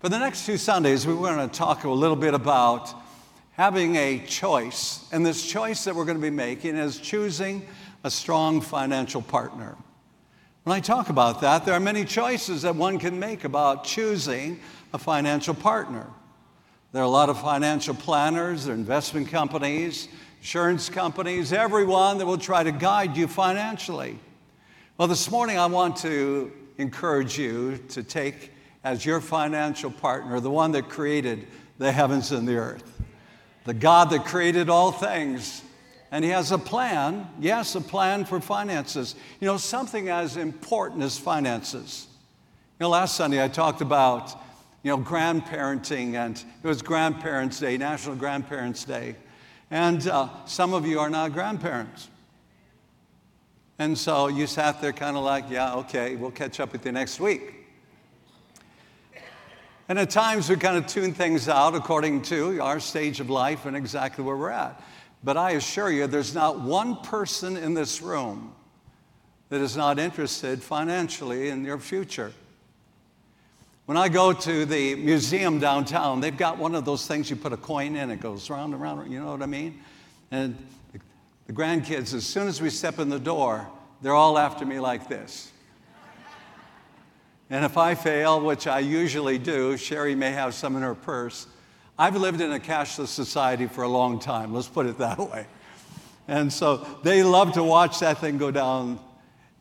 For the next two Sundays, we are going to talk a little bit about having a choice. And this choice that we're going to be making is choosing a strong financial partner. When I talk about that, there are many choices that one can make about choosing a financial partner. There are a lot of financial planners, there are investment companies, insurance companies, everyone that will try to guide you financially. Well, this morning I want to encourage you to take as your financial partner the one that created the heavens and the earth, the God that created all things. And He has a plan, yes, a plan for finances. You know, something as important as finances. You know, last Sunday I talked about, you know, grandparenting, and it was Grandparents' Day, National Grandparents' Day. And uh, some of you are not grandparents. And so you sat there kind of like, yeah, okay, we'll catch up with you next week. And at times we kind of tune things out according to our stage of life and exactly where we're at. But I assure you, there's not one person in this room that is not interested financially in your future. When I go to the museum downtown, they've got one of those things you put a coin in, it goes round and round, you know what I mean? And the grandkids, as soon as we step in the door, they're all after me like this. And if I fail, which I usually do, Sherry may have some in her purse. I've lived in a cashless society for a long time, let's put it that way. And so they love to watch that thing go down.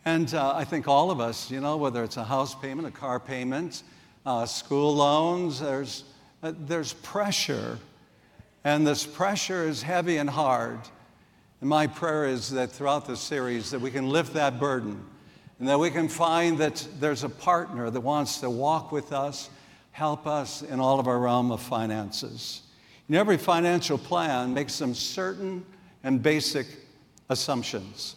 And uh, I think all of us, you know, whether it's a house payment, a car payment, uh, school loans, there's, uh, there's pressure. And this pressure is heavy and hard. And my prayer is that throughout this series that we can lift that burden and that we can find that there's a partner that wants to walk with us, help us in all of our realm of finances. And every financial plan makes some certain and basic assumptions.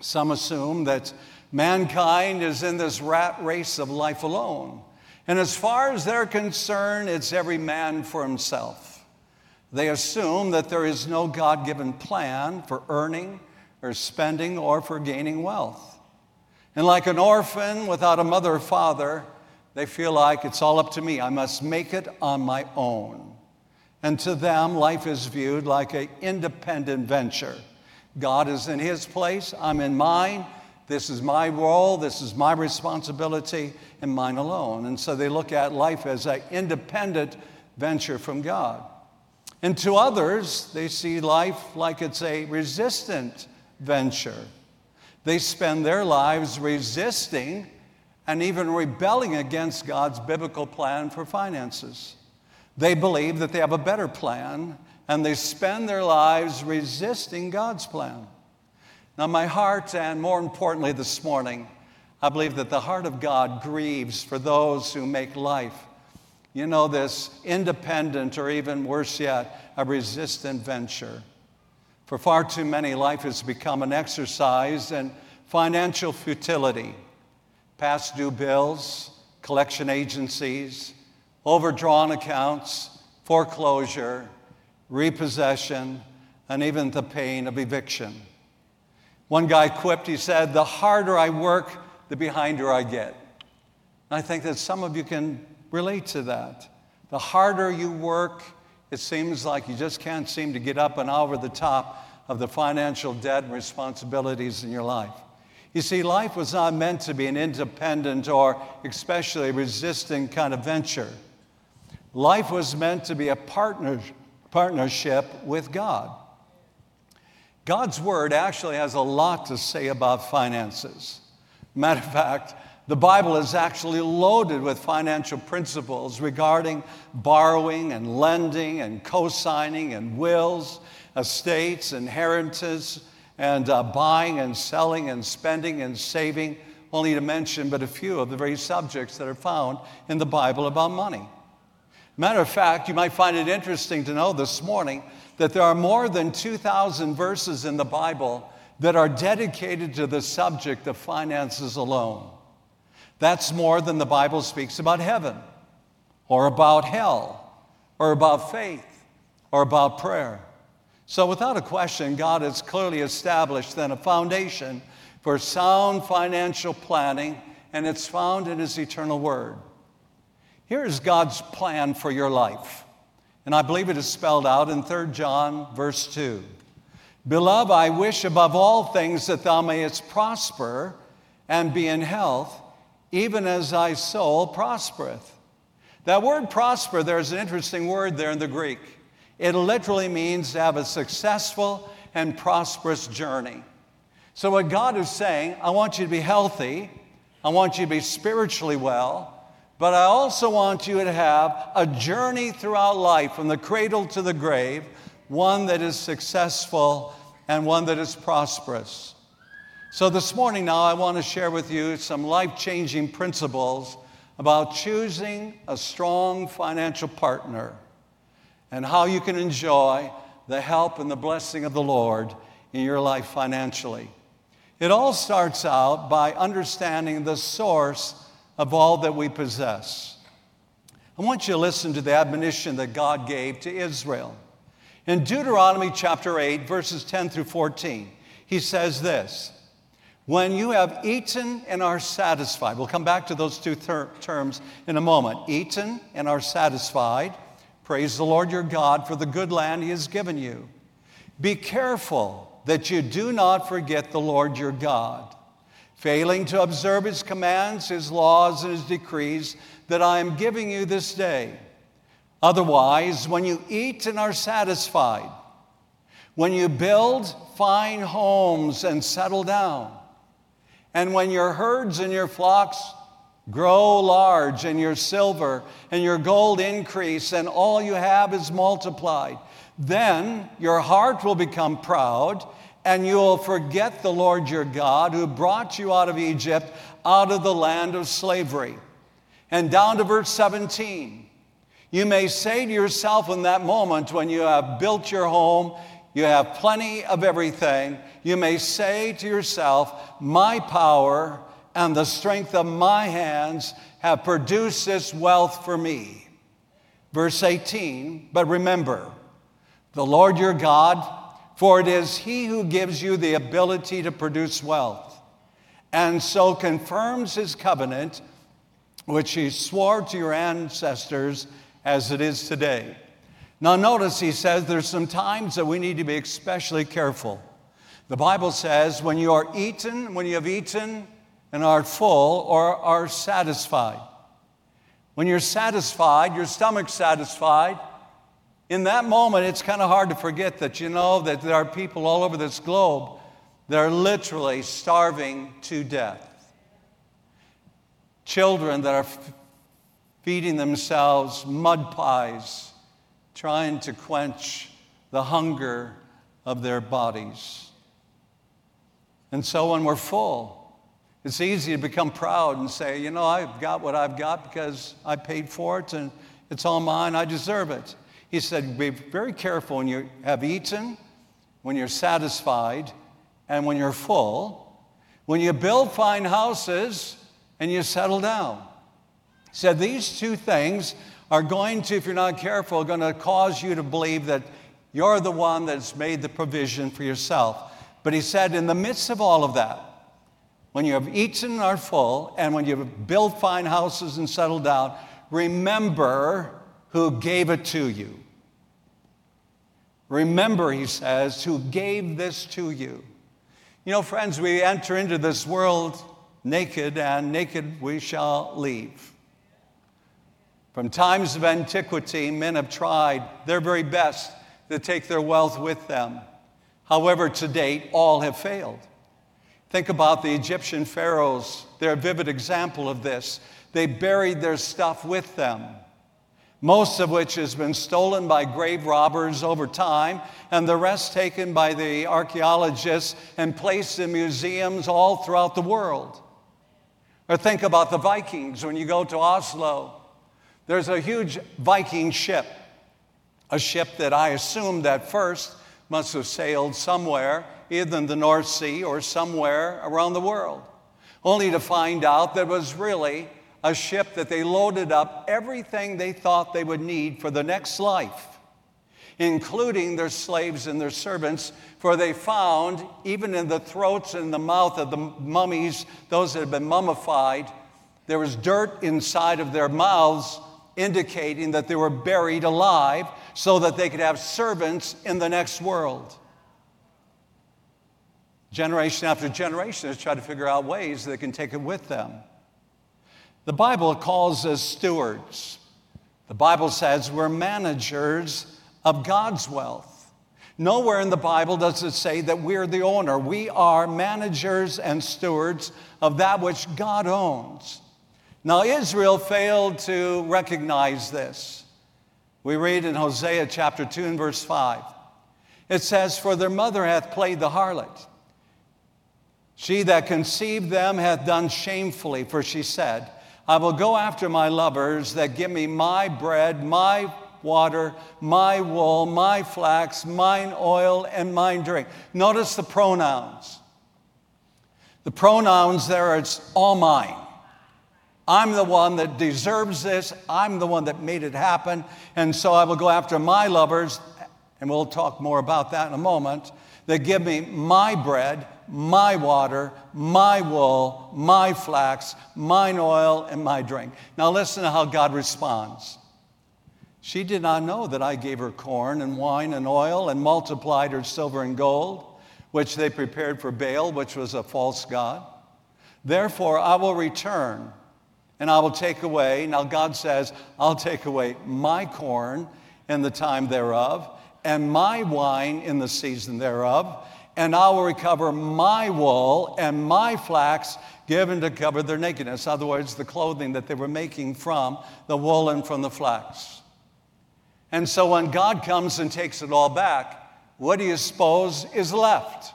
Some assume that mankind is in this rat race of life alone. And as far as they're concerned, it's every man for himself. They assume that there is no God given plan for earning or spending or for gaining wealth. And like an orphan without a mother or father, they feel like it's all up to me. I must make it on my own. And to them, life is viewed like an independent venture. God is in his place, I'm in mine. This is my role, this is my responsibility, and mine alone. And so they look at life as an independent venture from God. And to others, they see life like it's a resistant venture. They spend their lives resisting and even rebelling against God's biblical plan for finances. They believe that they have a better plan and they spend their lives resisting God's plan. Now, my heart, and more importantly this morning, I believe that the heart of God grieves for those who make life, you know, this independent or even worse yet, a resistant venture. For far too many, life has become an exercise in financial futility, past due bills, collection agencies, overdrawn accounts, foreclosure, repossession, and even the pain of eviction. One guy quipped, he said, The harder I work, the behinder I get. And I think that some of you can relate to that. The harder you work, it seems like you just can't seem to get up and over the top of the financial debt and responsibilities in your life. You see, life was not meant to be an independent or especially resistant kind of venture. Life was meant to be a partner, partnership with God. God's Word actually has a lot to say about finances. Matter of fact, the Bible is actually loaded with financial principles regarding borrowing and lending and co signing and wills, estates, inheritance, and uh, buying and selling and spending and saving, only to mention but a few of the very subjects that are found in the Bible about money. Matter of fact, you might find it interesting to know this morning that there are more than 2,000 verses in the Bible that are dedicated to the subject of finances alone. That's more than the Bible speaks about heaven, or about hell, or about faith, or about prayer. So, without a question, God has clearly established then a foundation for sound financial planning, and it's found in His eternal Word. Here is God's plan for your life. And I believe it is spelled out in 3 John, verse 2. Beloved, I wish above all things that thou mayest prosper and be in health, even as thy soul prospereth. That word prosper, there's an interesting word there in the Greek. It literally means to have a successful and prosperous journey. So, what God is saying, I want you to be healthy, I want you to be spiritually well, but I also want you to have a journey throughout life from the cradle to the grave, one that is successful and one that is prosperous. So, this morning now, I want to share with you some life changing principles about choosing a strong financial partner and how you can enjoy the help and the blessing of the Lord in your life financially. It all starts out by understanding the source of all that we possess. I want you to listen to the admonition that God gave to Israel. In Deuteronomy chapter 8, verses 10 through 14, he says this When you have eaten and are satisfied, we'll come back to those two ter- terms in a moment eaten and are satisfied, praise the Lord your God for the good land he has given you. Be careful that you do not forget the Lord your God, failing to observe his commands, his laws, and his decrees that I am giving you this day. Otherwise, when you eat and are satisfied, when you build fine homes and settle down, and when your herds and your flocks grow large, and your silver and your gold increase, and all you have is multiplied, then your heart will become proud, and you will forget the Lord your God who brought you out of Egypt, out of the land of slavery. And down to verse 17. You may say to yourself in that moment when you have built your home, you have plenty of everything, you may say to yourself, My power and the strength of my hands have produced this wealth for me. Verse 18, but remember, the Lord your God, for it is He who gives you the ability to produce wealth, and so confirms His covenant, which He swore to your ancestors as it is today. Now, notice He says there's some times that we need to be especially careful. The Bible says, when you are eaten, when you have eaten and are full or are satisfied. When you're satisfied, your stomach's satisfied, in that moment, it's kind of hard to forget that you know that there are people all over this globe that are literally starving to death. Children that are feeding themselves mud pies, trying to quench the hunger of their bodies. And so when we're full, it's easy to become proud and say, you know, I've got what I've got because I paid for it and it's all mine, I deserve it. He said, Be very careful when you have eaten, when you're satisfied, and when you're full. When you build fine houses and you settle down. He said, These two things are going to, if you're not careful, going to cause you to believe that you're the one that's made the provision for yourself. But he said, in the midst of all of that, when you have eaten and are full, and when you have built fine houses and settled down, remember who gave it to you. Remember, he says, who gave this to you. You know, friends, we enter into this world naked, and naked we shall leave. From times of antiquity, men have tried their very best to take their wealth with them. However, to date, all have failed. Think about the Egyptian pharaohs. They're a vivid example of this. They buried their stuff with them most of which has been stolen by grave robbers over time, and the rest taken by the archaeologists and placed in museums all throughout the world. Or think about the Vikings when you go to Oslo. There's a huge Viking ship, a ship that I assumed at first must have sailed somewhere, either in the North Sea or somewhere around the world, only to find out that it was really a ship that they loaded up everything they thought they would need for the next life, including their slaves and their servants, for they found, even in the throats and the mouth of the mummies, those that had been mummified, there was dirt inside of their mouths indicating that they were buried alive so that they could have servants in the next world. Generation after generation has tried to figure out ways they can take it with them. The Bible calls us stewards. The Bible says we're managers of God's wealth. Nowhere in the Bible does it say that we're the owner. We are managers and stewards of that which God owns. Now, Israel failed to recognize this. We read in Hosea chapter 2 and verse 5. It says, For their mother hath played the harlot. She that conceived them hath done shamefully, for she said, I will go after my lovers that give me my bread, my water, my wool, my flax, mine oil, and mine drink. Notice the pronouns. The pronouns there, it's all mine. I'm the one that deserves this. I'm the one that made it happen. And so I will go after my lovers, and we'll talk more about that in a moment, that give me my bread, my water, my wool, my flax, mine oil, and my drink. Now listen to how God responds. She did not know that I gave her corn and wine and oil and multiplied her silver and gold, which they prepared for Baal, which was a false god. Therefore, I will return and I will take away. Now, God says, I'll take away my corn in the time thereof, and my wine in the season thereof, and I will recover my wool and my flax given to cover their nakedness. In other words, the clothing that they were making from the wool and from the flax. And so when God comes and takes it all back, what do you suppose is left?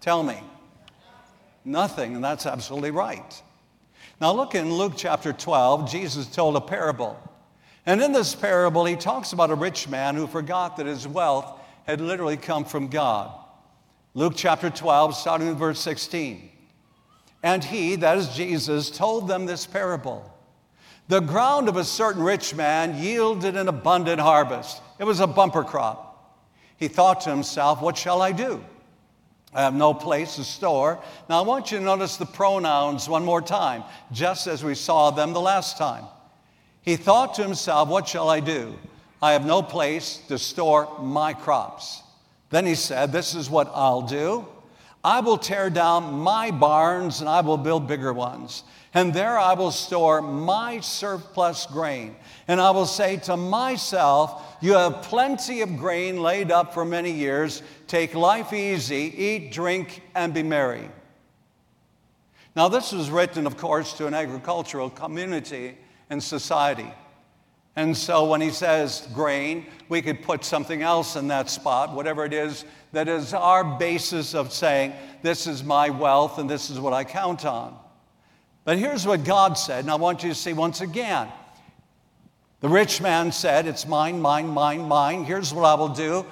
Tell me. Nothing, and that's absolutely right. Now, look in Luke chapter 12, Jesus told a parable. And in this parable, he talks about a rich man who forgot that his wealth had literally come from God. Luke chapter 12, starting in verse 16. And he, that is Jesus, told them this parable. The ground of a certain rich man yielded an abundant harvest. It was a bumper crop. He thought to himself, What shall I do? I have no place to store. Now, I want you to notice the pronouns one more time, just as we saw them the last time. He thought to himself, What shall I do? I have no place to store my crops. Then he said, This is what I'll do. I will tear down my barns and I will build bigger ones. And there I will store my surplus grain. And I will say to myself, You have plenty of grain laid up for many years. Take life easy, eat, drink, and be merry. Now, this was written, of course, to an agricultural community and society. And so when he says grain, we could put something else in that spot, whatever it is that is our basis of saying, this is my wealth and this is what I count on. But here's what God said, and I want you to see once again. The rich man said, It's mine, mine, mine, mine. Here's what I will do.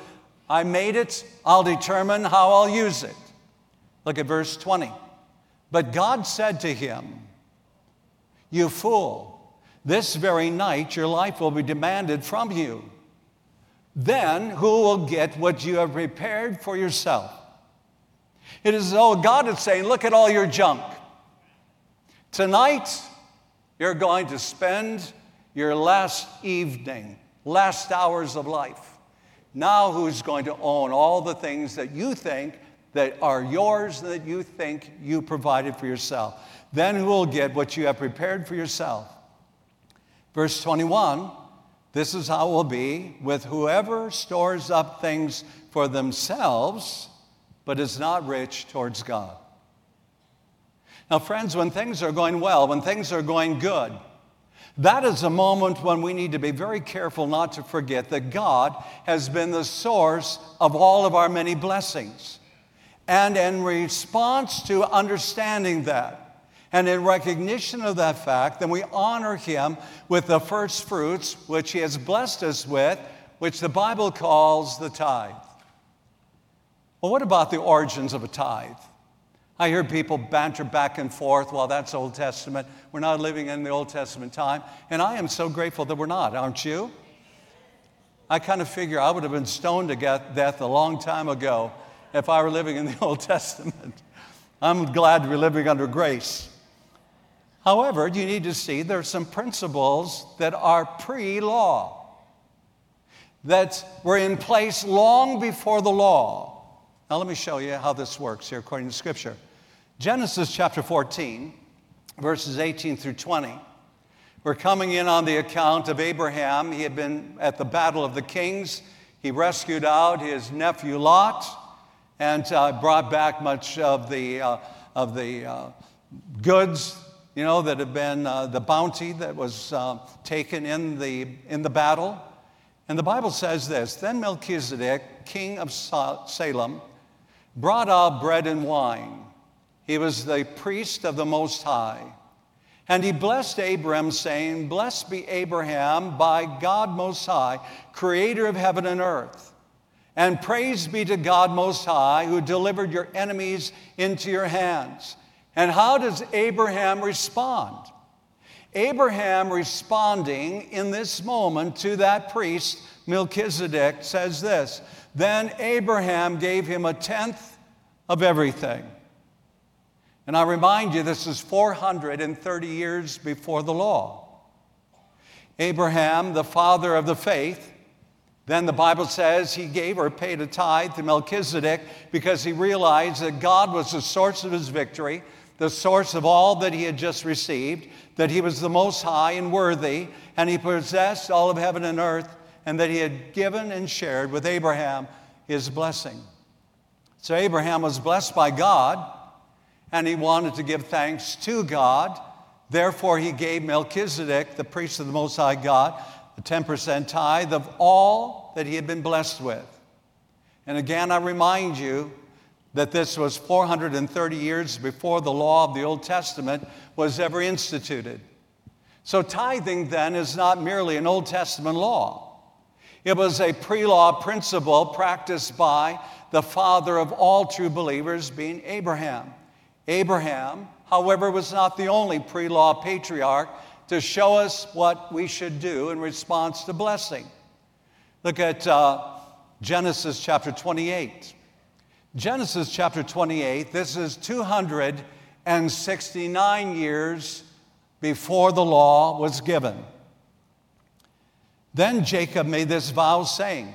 I made it, I'll determine how I'll use it. Look at verse 20. But God said to him, You fool, this very night your life will be demanded from you. Then who will get what you have prepared for yourself? It is as though God is saying, Look at all your junk. Tonight, you're going to spend your last evening, last hours of life. Now, who's going to own all the things that you think that are yours that you think you provided for yourself? Then who will get what you have prepared for yourself? Verse 21 this is how it will be with whoever stores up things for themselves, but is not rich towards God. Now, friends, when things are going well, when things are going good, that is a moment when we need to be very careful not to forget that God has been the source of all of our many blessings. And in response to understanding that, and in recognition of that fact, then we honor Him with the first fruits, which He has blessed us with, which the Bible calls the tithe. Well, what about the origins of a tithe? I hear people banter back and forth, well, that's Old Testament. We're not living in the Old Testament time. And I am so grateful that we're not, aren't you? I kind of figure I would have been stoned to death a long time ago if I were living in the Old Testament. I'm glad be living under grace. However, you need to see there are some principles that are pre law, that were in place long before the law. Now, let me show you how this works here according to Scripture. Genesis chapter 14, verses 18 through 20. We're coming in on the account of Abraham. He had been at the Battle of the Kings. He rescued out his nephew Lot and uh, brought back much of the, uh, of the uh, goods, you know, that had been uh, the bounty that was uh, taken in the, in the battle. And the Bible says this Then Melchizedek, king of Salem, brought out bread and wine. He was the priest of the Most High. And he blessed Abram, saying, Blessed be Abraham by God Most High, creator of heaven and earth. And praise be to God Most High, who delivered your enemies into your hands. And how does Abraham respond? Abraham responding in this moment to that priest, Melchizedek, says this Then Abraham gave him a tenth of everything. And I remind you, this is 430 years before the law. Abraham, the father of the faith, then the Bible says he gave or paid a tithe to Melchizedek because he realized that God was the source of his victory, the source of all that he had just received, that he was the most high and worthy, and he possessed all of heaven and earth, and that he had given and shared with Abraham his blessing. So Abraham was blessed by God and he wanted to give thanks to God. Therefore, he gave Melchizedek, the priest of the Most High God, a 10% tithe of all that he had been blessed with. And again, I remind you that this was 430 years before the law of the Old Testament was ever instituted. So, tithing then is not merely an Old Testament law. It was a pre law principle practiced by the father of all true believers, being Abraham. Abraham, however, was not the only pre law patriarch to show us what we should do in response to blessing. Look at uh, Genesis chapter 28. Genesis chapter 28, this is 269 years before the law was given. Then Jacob made this vow, saying,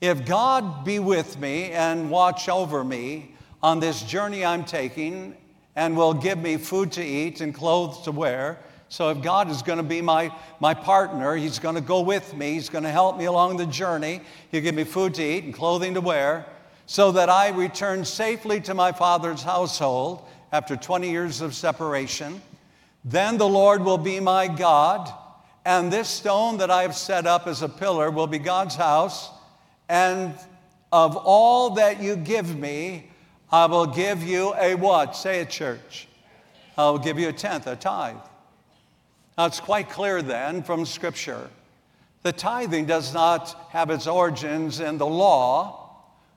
If God be with me and watch over me, on this journey I'm taking and will give me food to eat and clothes to wear. So if God is going to be my, my partner, He's going to go with me, He's going to help me along the journey, He'll give me food to eat and clothing to wear, so that I return safely to my father's household after 20 years of separation. Then the Lord will be my God, and this stone that I have set up as a pillar will be God's house, and of all that you give me, I will give you a what? Say it, church. I will give you a tenth, a tithe. Now, it's quite clear then from Scripture the tithing does not have its origins in the law,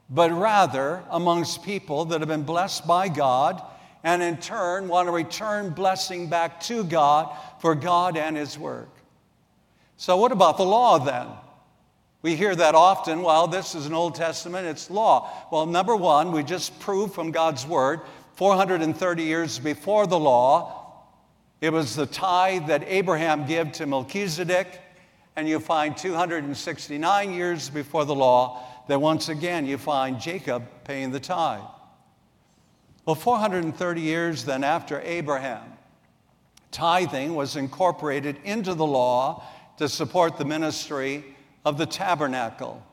but rather amongst people that have been blessed by God and in turn want to return blessing back to God for God and His work. So, what about the law then? We hear that often. Well, this is an Old Testament, it's law. Well, number one, we just proved from God's Word, 430 years before the law, it was the tithe that Abraham gave to Melchizedek, and you find 269 years before the law that once again you find Jacob paying the tithe. Well, 430 years then after Abraham, tithing was incorporated into the law to support the ministry of the tabernacle.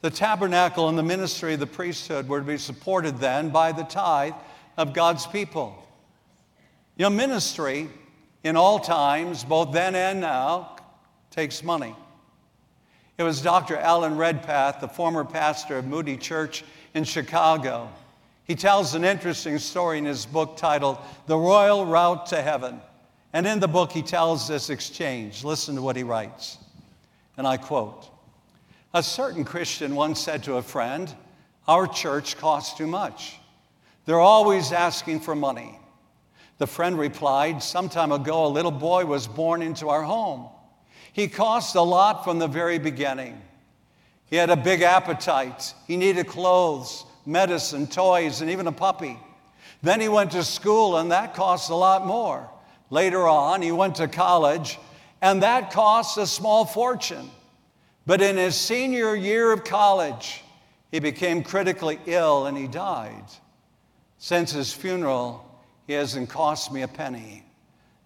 The tabernacle and the ministry of the priesthood were to be supported then by the tithe of God's people. Your ministry in all times, both then and now, takes money. It was Dr. Alan Redpath, the former pastor of Moody Church in Chicago. He tells an interesting story in his book titled The Royal Route to Heaven. And in the book, he tells this exchange. Listen to what he writes. And I quote A certain Christian once said to a friend, Our church costs too much. They're always asking for money. The friend replied, Some time ago, a little boy was born into our home. He cost a lot from the very beginning. He had a big appetite. He needed clothes, medicine, toys, and even a puppy. Then he went to school, and that cost a lot more. Later on. He went to college, and that cost a small fortune. But in his senior year of college, he became critically ill and he died. Since his funeral, he hasn't cost me a penny.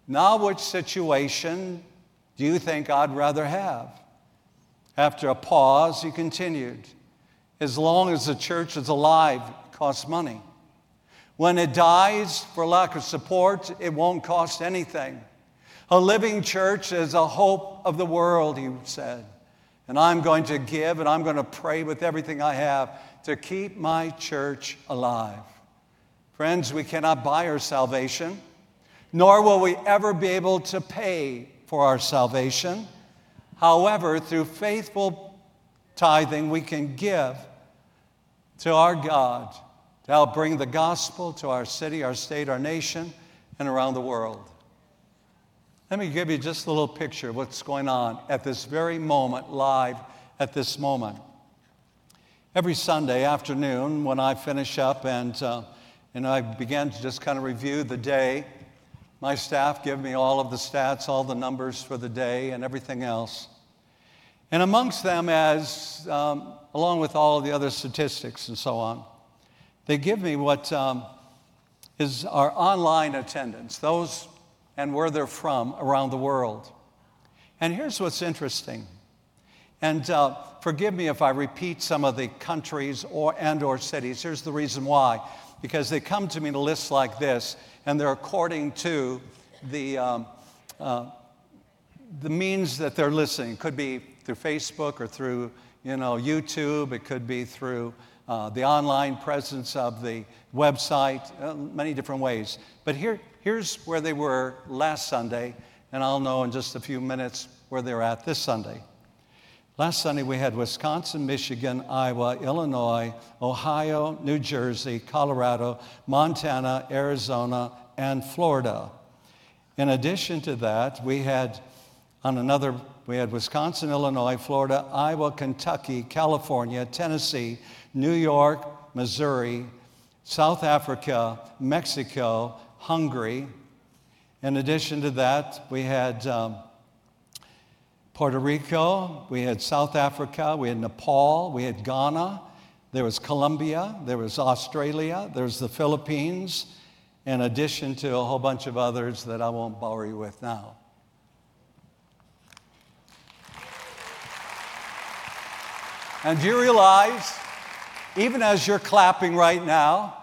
Now, which situation do you think I'd rather have? After a pause, he continued As long as the church is alive, it costs money. When it dies for lack of support, it won't cost anything. A living church is a hope of the world, he said. And I'm going to give and I'm going to pray with everything I have to keep my church alive. Friends, we cannot buy our salvation, nor will we ever be able to pay for our salvation. However, through faithful tithing, we can give to our God to help bring the gospel to our city, our state, our nation, and around the world. Let me give you just a little picture of what's going on at this very moment, live at this moment. Every Sunday afternoon, when I finish up and, uh, and I begin to just kind of review the day, my staff give me all of the stats, all the numbers for the day, and everything else. And amongst them, as um, along with all of the other statistics and so on, they give me what um, is our online attendance, those and where they're from around the world. And here's what's interesting. And uh, forgive me if I repeat some of the countries or, and or cities. Here's the reason why. Because they come to me in a list like this, and they're according to the, um, uh, the means that they're listening. It could be through Facebook or through you know, YouTube. It could be through uh, the online presence of the website, uh, many different ways. But here, here's where they were last Sunday, and I'll know in just a few minutes where they're at this Sunday. Last Sunday, we had Wisconsin, Michigan, Iowa, Illinois, Ohio, New Jersey, Colorado, Montana, Arizona, and Florida. In addition to that, we had on another, we had Wisconsin, Illinois, Florida, Iowa, Kentucky, California, Tennessee, New York, Missouri, South Africa, Mexico, Hungary. In addition to that, we had um, Puerto Rico, we had South Africa, we had Nepal, we had Ghana, there was Colombia, there was Australia, there's the Philippines, in addition to a whole bunch of others that I won't bore you with now. And do you realize even as you're clapping right now,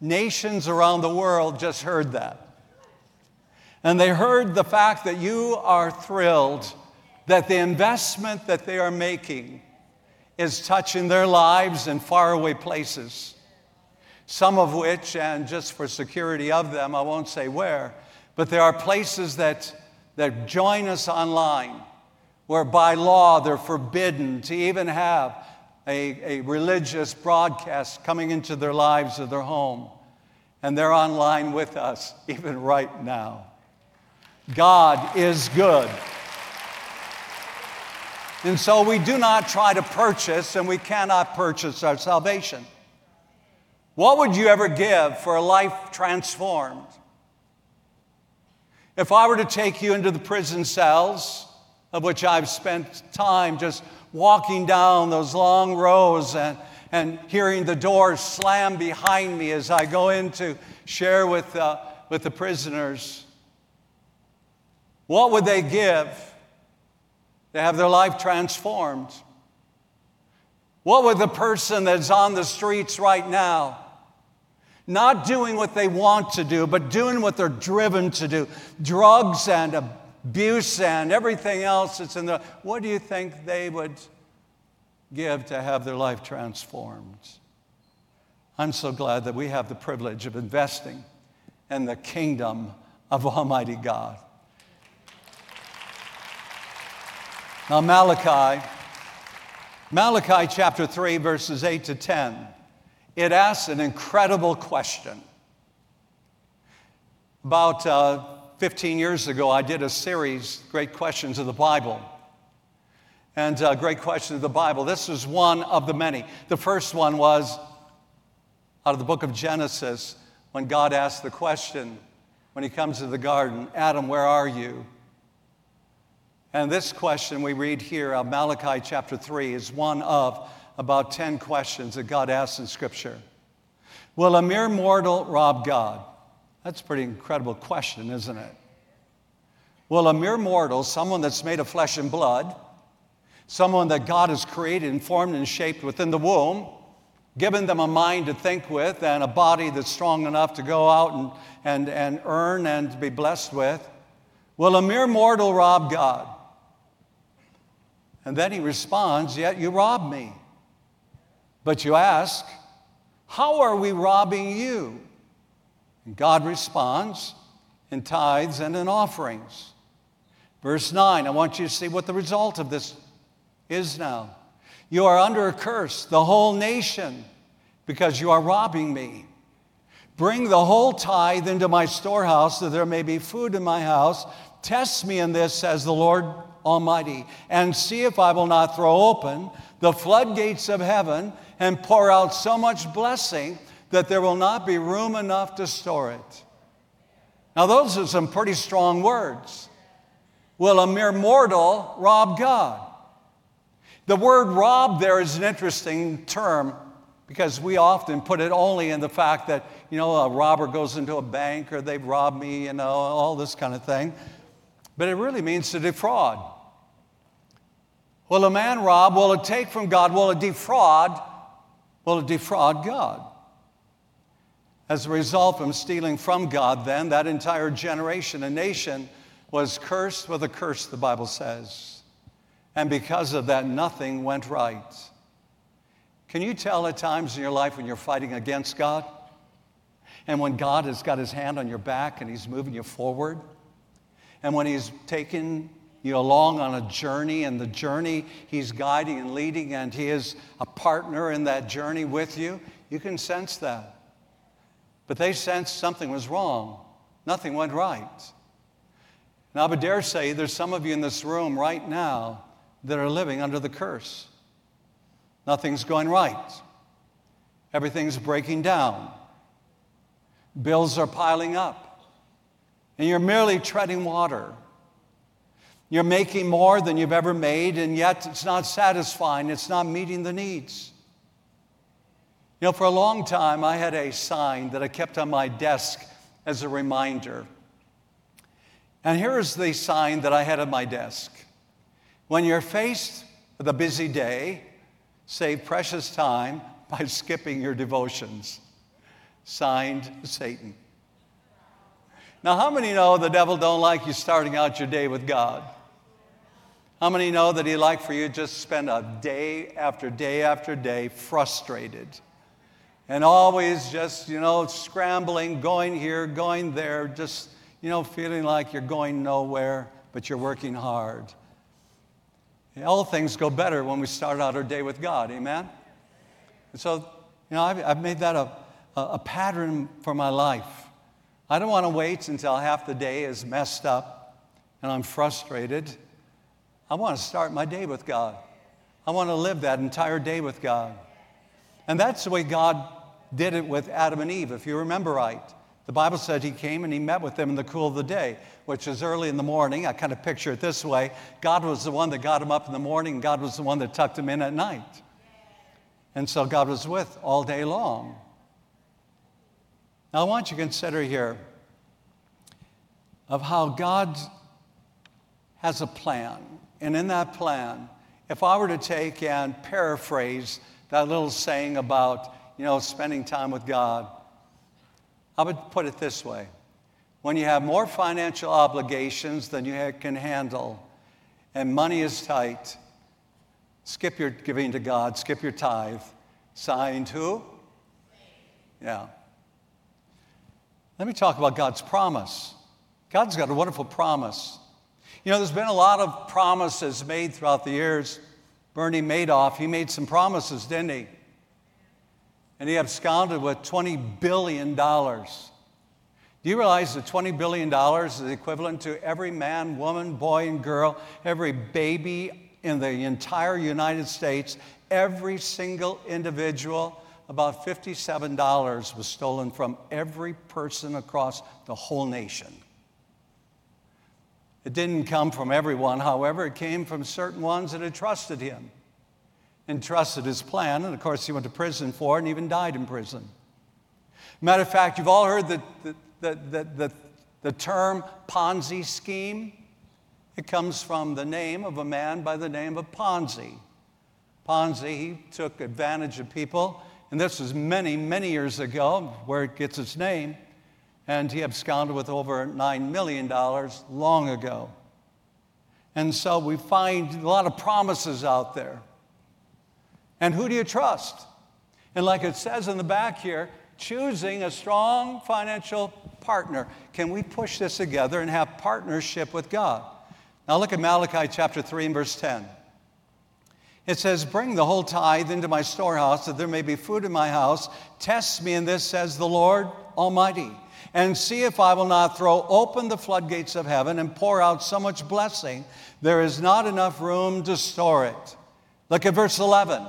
nations around the world just heard that. And they heard the fact that you are thrilled that the investment that they are making is touching their lives in faraway places. Some of which, and just for security of them, I won't say where, but there are places that, that join us online where by law they're forbidden to even have a, a religious broadcast coming into their lives or their home. And they're online with us even right now. God is good. And so we do not try to purchase, and we cannot purchase our salvation. What would you ever give for a life transformed? If I were to take you into the prison cells, of which I've spent time just walking down those long rows and, and hearing the doors slam behind me as I go in to share with, uh, with the prisoners. What would they give to have their life transformed? What would the person that's on the streets right now, not doing what they want to do, but doing what they're driven to do, drugs and abuse and everything else that's in there, what do you think they would give to have their life transformed? I'm so glad that we have the privilege of investing in the kingdom of Almighty God. Now, Malachi, Malachi chapter 3, verses 8 to 10, it asks an incredible question. About uh, 15 years ago, I did a series, Great Questions of the Bible. And uh, Great Questions of the Bible. This is one of the many. The first one was out of the book of Genesis when God asked the question when he comes to the garden Adam, where are you? And this question we read here of Malachi chapter 3 is one of about 10 questions that God asks in Scripture. Will a mere mortal rob God? That's a pretty incredible question, isn't it? Will a mere mortal, someone that's made of flesh and blood, someone that God has created and formed and shaped within the womb, given them a mind to think with and a body that's strong enough to go out and, and, and earn and be blessed with, will a mere mortal rob God? And then he responds, Yet you rob me. But you ask, How are we robbing you? And God responds in tithes and in offerings. Verse 9, I want you to see what the result of this is now. You are under a curse, the whole nation, because you are robbing me. Bring the whole tithe into my storehouse, that there may be food in my house. Test me in this, says the Lord Almighty, and see if I will not throw open the floodgates of heaven and pour out so much blessing that there will not be room enough to store it. Now, those are some pretty strong words. Will a mere mortal rob God? The word rob there is an interesting term because we often put it only in the fact that, you know, a robber goes into a bank or they've robbed me, you know, all this kind of thing. But it really means to defraud. Will a man rob? Will it take from God? Will it defraud? Will it defraud God? As a result of stealing from God, then, that entire generation and nation was cursed with a curse, the Bible says. And because of that, nothing went right. Can you tell at times in your life when you're fighting against God? And when God has got his hand on your back and he's moving you forward? And when he's taken you along on a journey, and the journey he's guiding and leading, and he is a partner in that journey with you, you can sense that. But they sensed something was wrong, nothing went right. Now, I would dare say there's some of you in this room right now that are living under the curse. Nothing's going right. Everything's breaking down. Bills are piling up. And you're merely treading water. You're making more than you've ever made, and yet it's not satisfying. It's not meeting the needs. You know, for a long time, I had a sign that I kept on my desk as a reminder. And here's the sign that I had on my desk When you're faced with a busy day, save precious time by skipping your devotions. Signed, Satan. Now, how many know the devil don't like you starting out your day with God? How many know that he'd like for you just spend a day after day after day frustrated and always just, you know, scrambling, going here, going there, just, you know, feeling like you're going nowhere, but you're working hard. All things go better when we start out our day with God, amen? And so, you know, I've, I've made that a, a pattern for my life. I don't want to wait until half the day is messed up and I'm frustrated I want to start my day with God. I want to live that entire day with God. And that's the way God did it with Adam and Eve, if you remember right. The Bible said he came and he met with them in the cool of the day, which is early in the morning. I kind of picture it this way God was the one that got him up in the morning, God was the one that tucked him in at night. And so God was with all day long. Now, I want you to consider here of how God has a plan. And in that plan, if I were to take and paraphrase that little saying about, you know, spending time with God, I would put it this way. When you have more financial obligations than you can handle and money is tight, skip your giving to God, skip your tithe. Signed who? Yeah. Let me talk about God's promise. God's got a wonderful promise. You know, there's been a lot of promises made throughout the years. Bernie Madoff, he made some promises, didn't he? And he absconded with $20 billion. Do you realize that $20 billion is equivalent to every man, woman, boy, and girl, every baby in the entire United States, every single individual about $57 was stolen from every person across the whole nation. It didn't come from everyone, however, it came from certain ones that had trusted him and trusted his plan. And of course, he went to prison for it and even died in prison. Matter of fact, you've all heard the, the, the, the, the term Ponzi scheme. It comes from the name of a man by the name of Ponzi. Ponzi, he took advantage of people, and this was many, many years ago, where it gets its name, and he absconded with over $9 million long ago. And so we find a lot of promises out there. And who do you trust? And like it says in the back here, choosing a strong financial partner. Can we push this together and have partnership with God? Now look at Malachi chapter 3 and verse 10. It says, Bring the whole tithe into my storehouse, that there may be food in my house. Test me in this, says the Lord Almighty, and see if I will not throw open the floodgates of heaven and pour out so much blessing, there is not enough room to store it. Look at verse 11.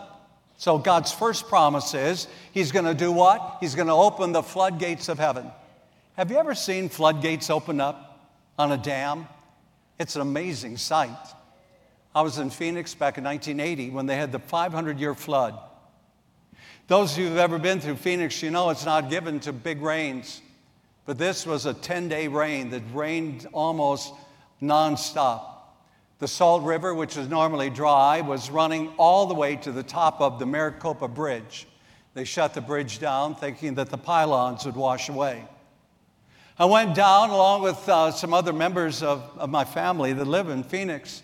So, God's first promise is He's going to do what? He's going to open the floodgates of heaven. Have you ever seen floodgates open up on a dam? It's an amazing sight. I was in Phoenix back in 1980 when they had the 500 year flood. Those of you who've ever been through Phoenix, you know it's not given to big rains. But this was a 10 day rain that rained almost nonstop. The Salt River, which is normally dry, was running all the way to the top of the Maricopa Bridge. They shut the bridge down thinking that the pylons would wash away. I went down along with uh, some other members of, of my family that live in Phoenix.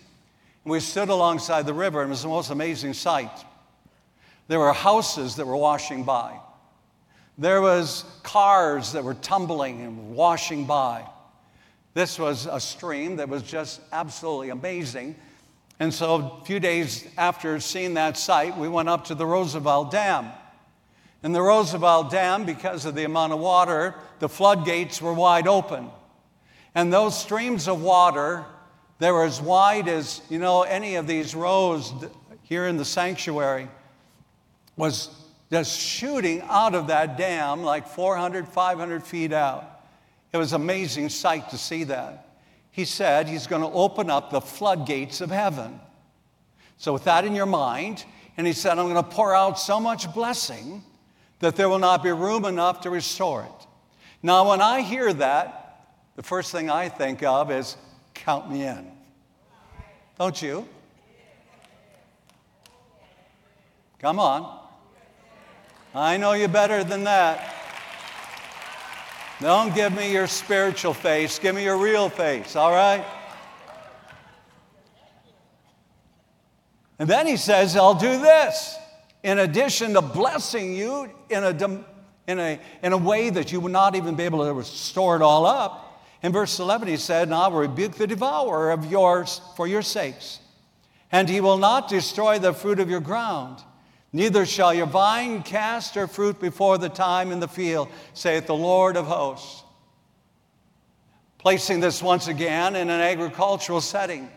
And we stood alongside the river, and it was the most amazing sight. There were houses that were washing by. There was cars that were tumbling and washing by. This was a stream that was just absolutely amazing. And so a few days after seeing that sight, we went up to the Roosevelt Dam. And the Roosevelt Dam, because of the amount of water, the floodgates were wide open. And those streams of water, they were as wide as, you know, any of these rows here in the sanctuary, was just shooting out of that dam like 400, 500 feet out. It was an amazing sight to see that. He said he's going to open up the floodgates of heaven. So, with that in your mind, and he said, I'm going to pour out so much blessing that there will not be room enough to restore it. Now, when I hear that, the first thing I think of is count me in. Don't you? Come on. I know you better than that. Don't give me your spiritual face, give me your real face, all right? And then he says, I'll do this. In addition to blessing you in a, in a, in a way that you would not even be able to store it all up. In verse 11, he said, And I will rebuke the devourer of yours for your sakes, and he will not destroy the fruit of your ground. Neither shall your vine cast her fruit before the time in the field, saith the Lord of hosts. Placing this once again in an agricultural setting.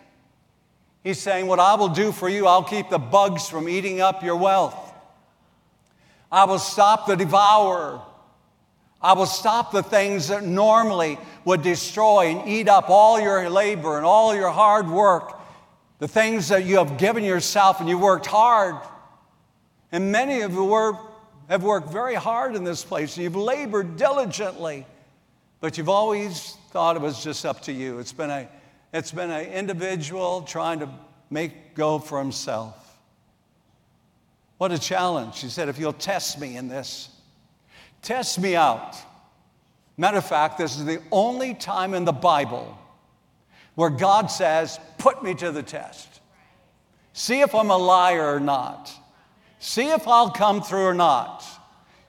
He's saying, What I will do for you, I'll keep the bugs from eating up your wealth. I will stop the devourer. I will stop the things that normally would destroy and eat up all your labor and all your hard work, the things that you have given yourself and you worked hard and many of you were, have worked very hard in this place. You've labored diligently, but you've always thought it was just up to you. It's been a, it's been an individual trying to make go for himself. What a challenge. He said, if you'll test me in this, test me out. Matter of fact, this is the only time in the Bible where God says, put me to the test. See if I'm a liar or not. See if I'll come through or not.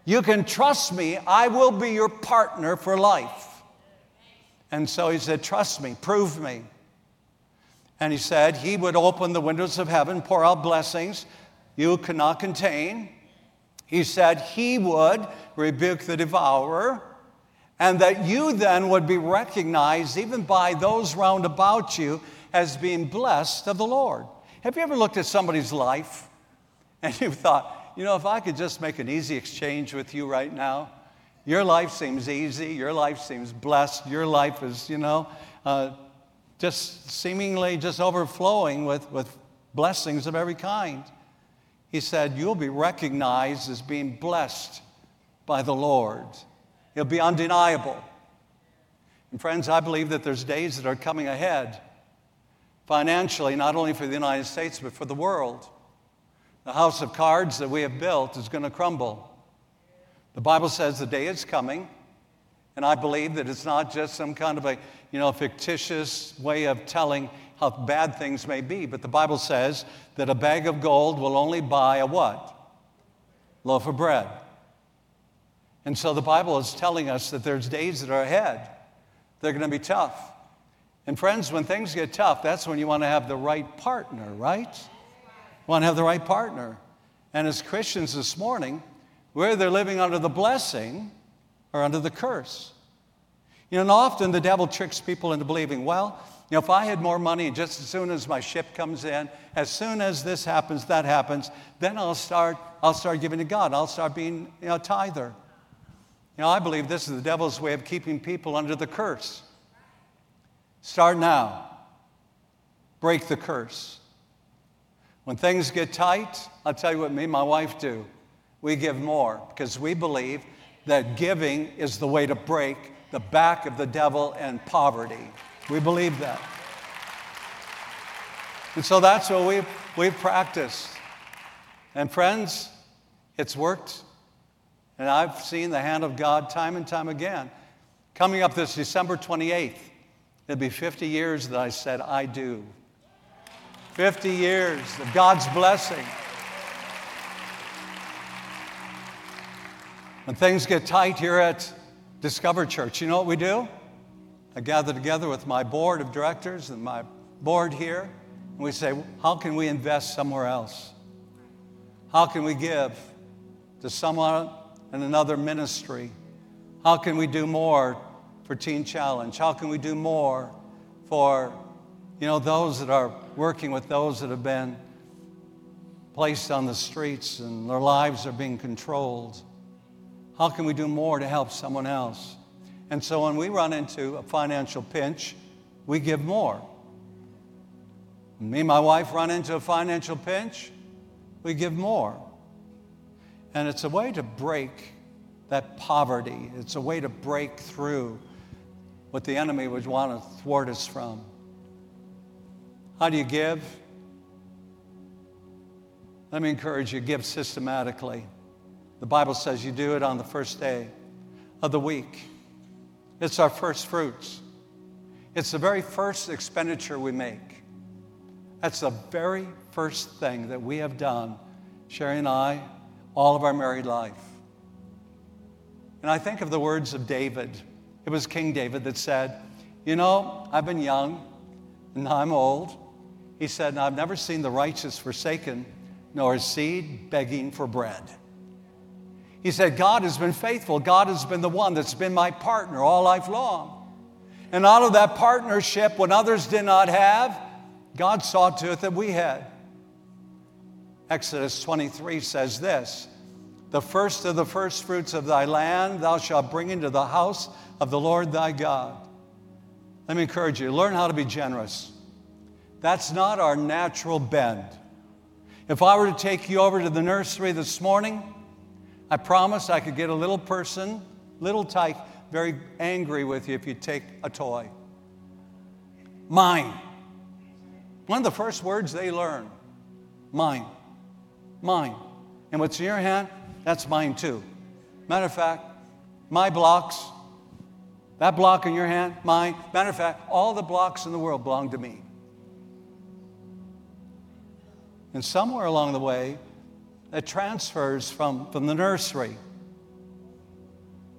You can trust me, I will be your partner for life. And so he said, Trust me, prove me. And he said he would open the windows of heaven, pour out blessings you cannot contain. He said he would rebuke the devourer, and that you then would be recognized, even by those round about you, as being blessed of the Lord. Have you ever looked at somebody's life and you thought, you know, if I could just make an easy exchange with you right now, your life seems easy, your life seems blessed, your life is, you know, uh, just seemingly just overflowing with, with blessings of every kind. He said, You'll be recognized as being blessed by the Lord. It'll be undeniable. And friends, I believe that there's days that are coming ahead financially, not only for the United States, but for the world. The house of cards that we have built is going to crumble. The Bible says the day is coming, and I believe that it's not just some kind of a you know, fictitious way of telling how bad things may be, but the Bible says that a bag of gold will only buy a what? Loaf of bread. And so the Bible is telling us that there's days that are ahead. They're going to be tough. And friends, when things get tough, that's when you want to have the right partner, right? Want to have the right partner. And as Christians this morning, we're either living under the blessing or under the curse. You know, and often the devil tricks people into believing, well, you know, if I had more money, just as soon as my ship comes in, as soon as this happens, that happens, then I'll start, I'll start giving to God. I'll start being you know, a tither. You know, I believe this is the devil's way of keeping people under the curse. Start now. Break the curse. When things get tight, I'll tell you what me and my wife do. We give more because we believe that giving is the way to break the back of the devil and poverty. We believe that. And so that's what we've, we've practiced. And friends, it's worked. And I've seen the hand of God time and time again. Coming up this December 28th, it'll be 50 years that I said, I do. 50 years of God's blessing. When things get tight here at Discover Church, you know what we do? I gather together with my board of directors and my board here, and we say, How can we invest somewhere else? How can we give to someone in another ministry? How can we do more for Teen Challenge? How can we do more for you know those that are working with those that have been placed on the streets and their lives are being controlled? How can we do more to help someone else? And so when we run into a financial pinch, we give more. Me and my wife run into a financial pinch, we give more. And it's a way to break that poverty. It's a way to break through what the enemy would want to thwart us from. How do you give? Let me encourage you give systematically. The Bible says you do it on the first day of the week. It's our first fruits. It's the very first expenditure we make. That's the very first thing that we have done, Sherry and I, all of our married life. And I think of the words of David. It was King David that said, You know, I've been young and now I'm old. He said, I've never seen the righteous forsaken, nor his seed begging for bread. He said, God has been faithful. God has been the one that's been my partner all life long. And out of that partnership, when others did not have, God saw to it that we had. Exodus 23 says this The first of the first fruits of thy land thou shalt bring into the house of the Lord thy God. Let me encourage you learn how to be generous. That's not our natural bend. If I were to take you over to the nursery this morning, I promise I could get a little person, little tyke, very angry with you if you take a toy. Mine. One of the first words they learn mine. Mine. And what's in your hand? That's mine too. Matter of fact, my blocks, that block in your hand, mine. Matter of fact, all the blocks in the world belong to me. And somewhere along the way, that transfers from, from the nursery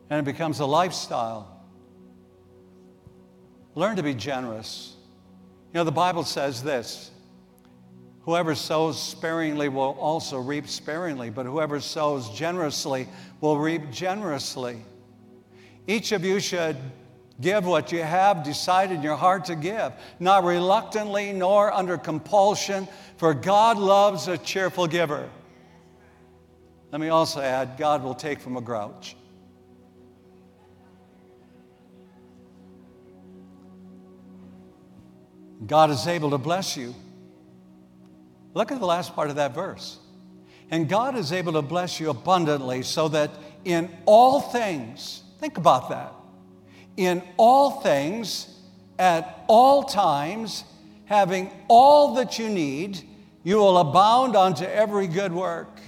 and it becomes a lifestyle. Learn to be generous. You know, the Bible says this whoever sows sparingly will also reap sparingly, but whoever sows generously will reap generously. Each of you should give what you have decided in your heart to give, not reluctantly nor under compulsion, for God loves a cheerful giver. Let me also add God will take from a grouch. God is able to bless you. Look at the last part of that verse. And God is able to bless you abundantly so that in all things, think about that, in all things, at all times, having all that you need, you will abound unto every good work.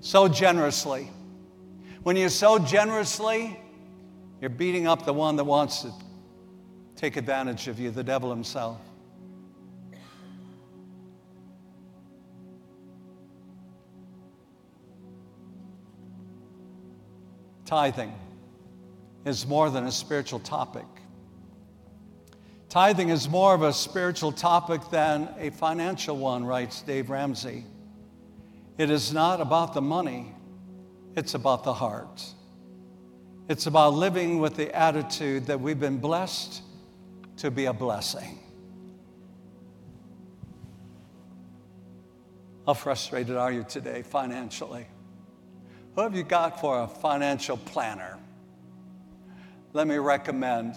So generously. When you sow generously, you're beating up the one that wants to take advantage of you, the devil himself. Tithing is more than a spiritual topic. Tithing is more of a spiritual topic than a financial one, writes Dave Ramsey. It is not about the money, it's about the heart. It's about living with the attitude that we've been blessed to be a blessing. How frustrated are you today financially? Who have you got for a financial planner? Let me recommend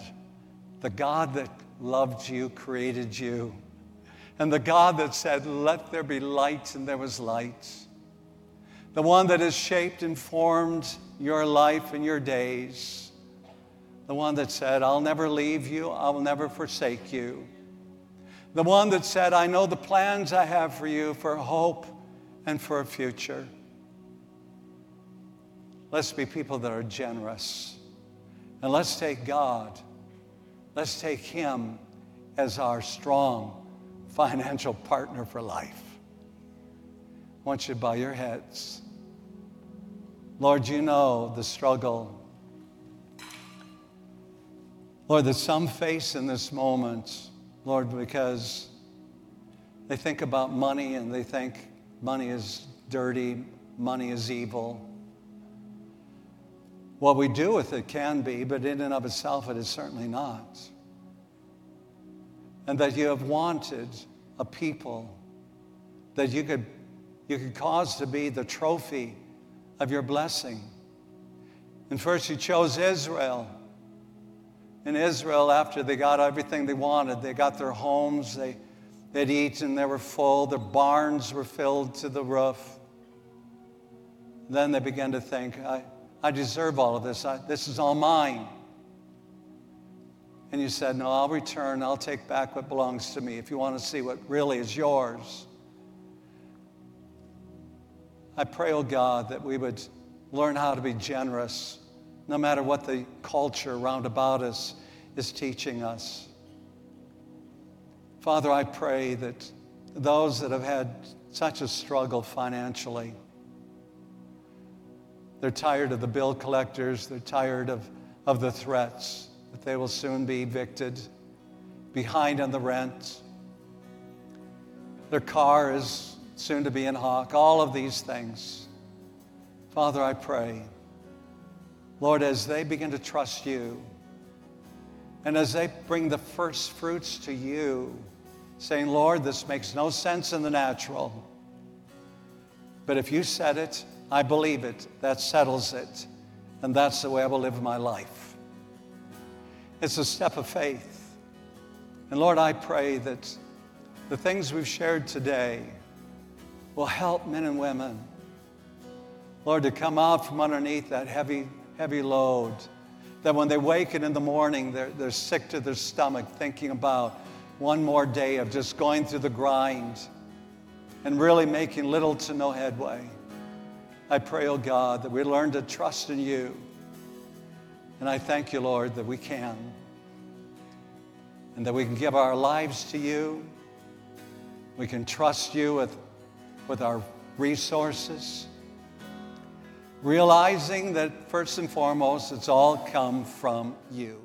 the God that loved you, created you, and the God that said, Let there be light, and there was light. The one that has shaped and formed your life and your days the one that said, I'll never leave you, I will never forsake you. The one that said, I know the plans I have for you for hope and for a future. Let's be people that are generous. And let's take God, let's take Him as our strong financial partner for life. I want you to bow your heads. Lord, you know the struggle Lord, that some face in this moment, Lord, because they think about money and they think money is dirty, money is evil. What we do with it can be, but in and of itself, it is certainly not. And that you have wanted a people that you could, you could cause to be the trophy of your blessing. And first, you chose Israel in Israel after they got everything they wanted. They got their homes, they, they'd eaten, they were full, their barns were filled to the roof. Then they began to think, I, I deserve all of this. I, this is all mine. And you said, No, I'll return. I'll take back what belongs to me if you want to see what really is yours. I pray, oh God, that we would learn how to be generous no matter what the culture round about us is teaching us. Father, I pray that those that have had such a struggle financially, they're tired of the bill collectors, they're tired of, of the threats that they will soon be evicted, behind on the rent. Their car is soon to be in hock, all of these things. Father, I pray Lord, as they begin to trust you, and as they bring the first fruits to you, saying, Lord, this makes no sense in the natural, but if you said it, I believe it, that settles it, and that's the way I will live my life. It's a step of faith. And Lord, I pray that the things we've shared today will help men and women, Lord, to come out from underneath that heavy heavy load. That when they waken in the morning, they're, they're sick to their stomach thinking about one more day of just going through the grind and really making little to no headway. I pray, oh God, that we learn to trust in you. And I thank you, Lord, that we can. And that we can give our lives to you. We can trust you with, with our resources realizing that first and foremost, it's all come from you.